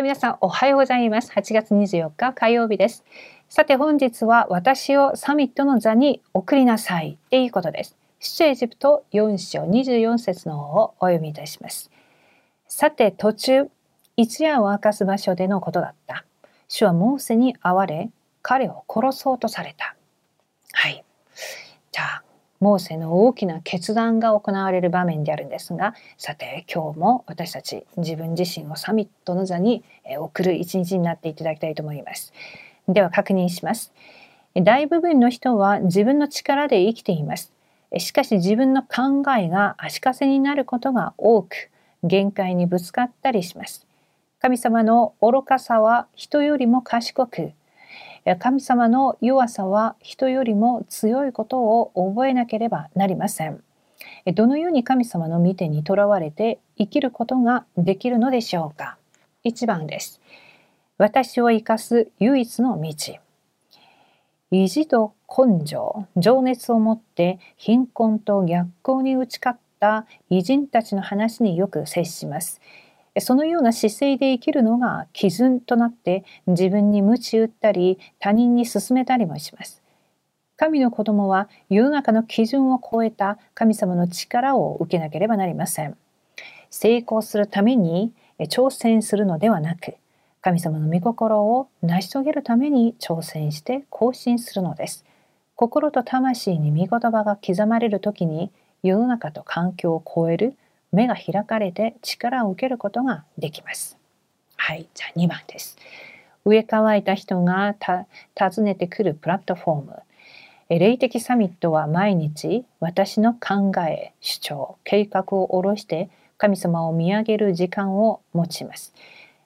はい、皆さんおはようございます。8月24日火曜日です。さて本日は私をサミットの座に送りなさいっていうことです。出エジプト4章24節の方をお読みいたします。さて途中、一夜を明かす場所でのことだった。主はモーセに会われ、彼を殺そうとされた。はい。じゃあモーセの大きな決断が行われる場面であるんですがさて今日も私たち自分自身をサミットの座に送る一日になっていただきたいと思います。では確認します。大部分の人は自分の力で生きています。しかし自分の考えが足かせになることが多く限界にぶつかったりします。神様の愚かさは人よりも賢く神様の弱さは人よりも強いことを覚えなければなりません。どのように神様の御手にとらわれて生きることができるのでしょうか1番です。私を生かす唯一の道。意地と根性、情熱を持って貧困と逆行に打ち勝った偉人たちの話によく接します。そのような姿勢で生きるのが基準となって自分に鞭打ったり他人に勧めたりもします。神の子供は世の中の基準を超えた神様の力を受けなければなりません。成功するために挑戦するのではなく神様の御心を成し遂げるために挑戦して更新するのです。心と魂に御言葉が刻まれる時に世の中と環境を超える目が開かれて力を受けることができます。はい、じゃあ2番です。上乾いた人が訪ねてくるプラットフォーム。霊的サミットは毎日私の考え、主張、計画を下ろして神様を見上げる時間を持ちます。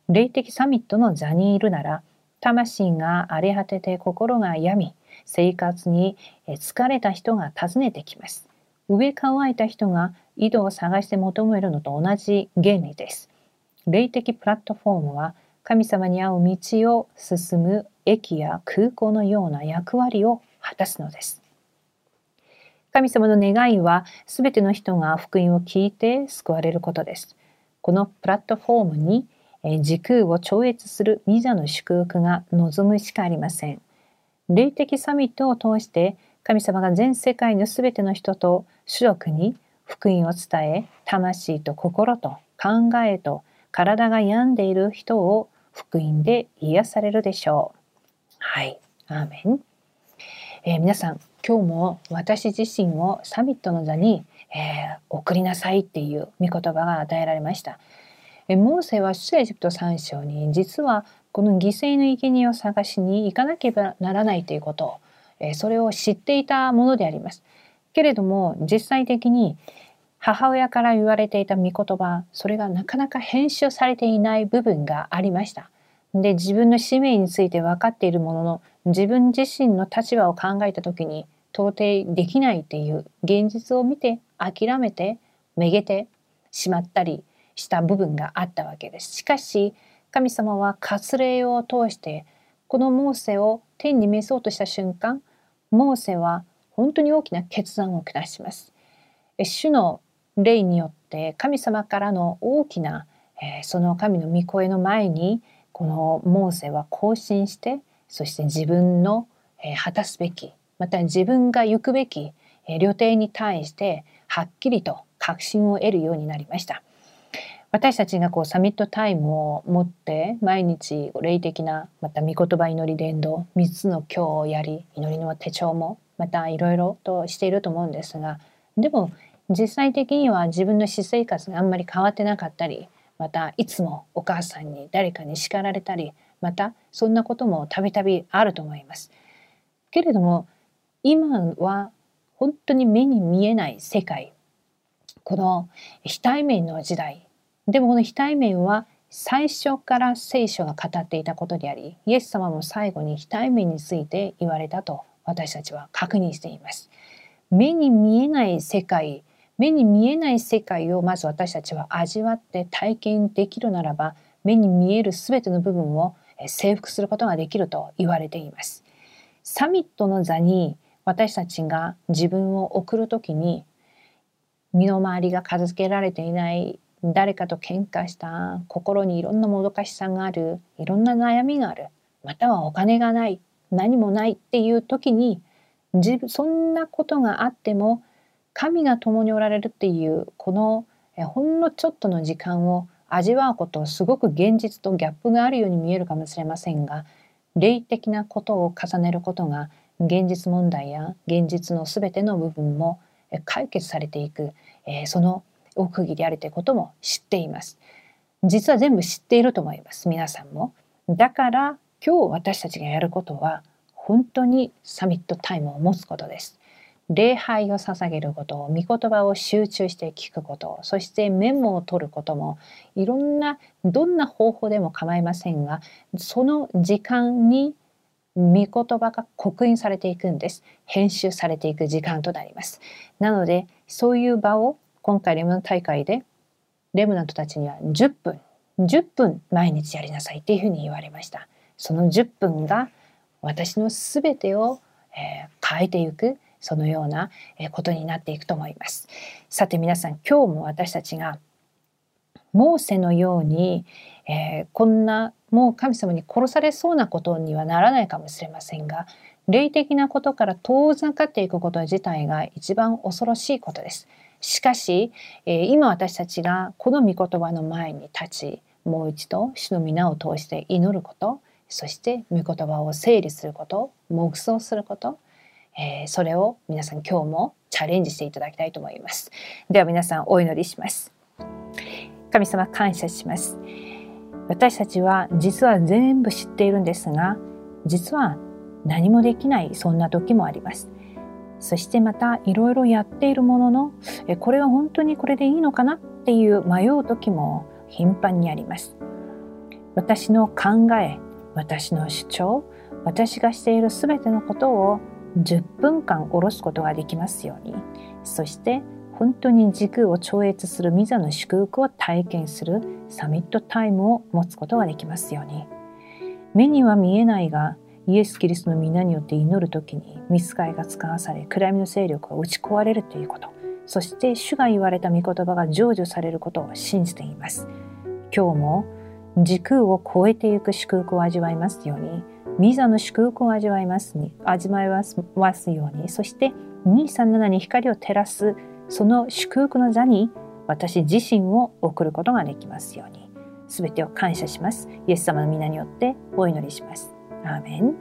霊的サミットの座にいるなら、魂が荒れ果てて心が病み、生活に疲れた人が訪ねてきます。上乾いた人が井戸を探して求めるのと同じ原理です。霊的プラットフォームは神様に会う道を進む駅や空港のような役割を果たすのです。神様の願いは全ての人が福音を聞いて救われることです。このプラットフォームに時空を超越するミザの祝福が望むしかありません。霊的サミットを通して神様が全世界の全ての人と主力に福音を伝え魂と心と考えと体が病んでいる人を福音で癒されるでしょう。はい、アーメン、えー、皆さん今日も私自身をサミットの座に、えー、送りなさいっていう御言葉が与えられました。えー、モーセは出エジプト3章に実はこの犠牲の生贄を探しに行かなければならないということを、それを知っていたものであります。けれども実際的に母親から言われていた御言葉それがなかなか編集されていない部分がありました。で自分の使命について分かっているものの自分自身の立場を考えた時に到底できないっていう現実を見て諦めてめげてしまったりした部分があったわけです。しかし神様は割礼を通してこのモーセを天に召そうとした瞬間モーセは本当に大きな決断を下します。主の霊によって神様からの大きな、えその神の御声の前にこのモーセは更新してそして自分の、え果たすべきまた自分が行くべき、え旅程に対してはっきりと確信を得るようになりました。私たちがこうサミットタイムを持って毎日霊的なまた御言葉祈り伝道3つの今日をやり祈りの手帳もまたいろいろとしていると思うんですがでも実際的には自分の私生活があんまり変わってなかったりまたいつもお母さんに誰かに叱られたりまたそんなこともたびたびあると思います。けれども今は本当に目に見えない世界この非対面の時代でもこの非対面は最初から聖書が語っていたことでありイエス様も最後に非対面について言われたと私たちは確認しています。目に見えない世界目に見えない世界をまず私たちは味わって体験できるならば目に見える全ての部分を征服することができると言われています。サミットの座に私たちが自分を送る時に身の回りが片付けられていない誰かと喧嘩した。心にいろんなもどかしさがある。いろんな悩みがある。またはお金がない。何もないっていう時に自分そんなことがあっても神が共におられるっていうこのほんのちょっとの時間を味わうことすごく現実とギャップがあるように見えるかもしれませんが霊的なことを重ねることが現実問題や現実の全ての部分も解決されていく、えその奥義であるということも知っています。実は全部知っていると思います皆さんも。だから今日私たちがやることは本当にサミットタイムを持つことです。礼拝を捧げること御言葉を集中して聞くことそしてメモを取ることもいろんなどんな方法でも構いませんがその時間に御言葉が刻印されていくんです編集されていく時間となりますなのでそういう場を今回レムナ大会でレムナントたちには10分10分毎日やりなさいっていうふうに言われましたその10分が私の全てを、えー、変えていくそのようなことになっていくと思います。さて皆さん今日も私たちがモーセのように、えー、こんなもう神様に殺されそうなことにはならないかもしれませんが霊的なことから遠ざかっていくこと自体が一番恐ろしいことです。しかし、えー、今私たちがこの御言葉の前に立ちもう一度主の皆を通して祈ることそして御言葉を整理すること黙想することえー、それを皆さん今日もチャレンジしていただきたいと思います。では皆さんお祈りします。神様感謝します。私たちは実は全部知っているんですが実は何もできないそんな時もあります。そしてまたいろいろやっているもののこれは本当にこれでいいのかなっていう迷う時も頻繁にあります。私の考え私の主張私がしている全てのことを10分間下ろすことができますように。そして本当に時空を超越するミザの祝福を体験するサミットタイムを持つことができますように。目には見えないがイエス・キリストの皆によって祈る時に見つかいが使わされ暗闇の勢力が打ち壊れるということ。そして主が言われた御言葉が成就されることを信じています。今日も時空を超えていく祝福を味わいますようにミザの祝福を味わいますに味わいますようにそして237に光を照らすその祝福の座に私自身を送ることができますように。全てを感謝します。イエス様の皆によってお祈りします。アーメン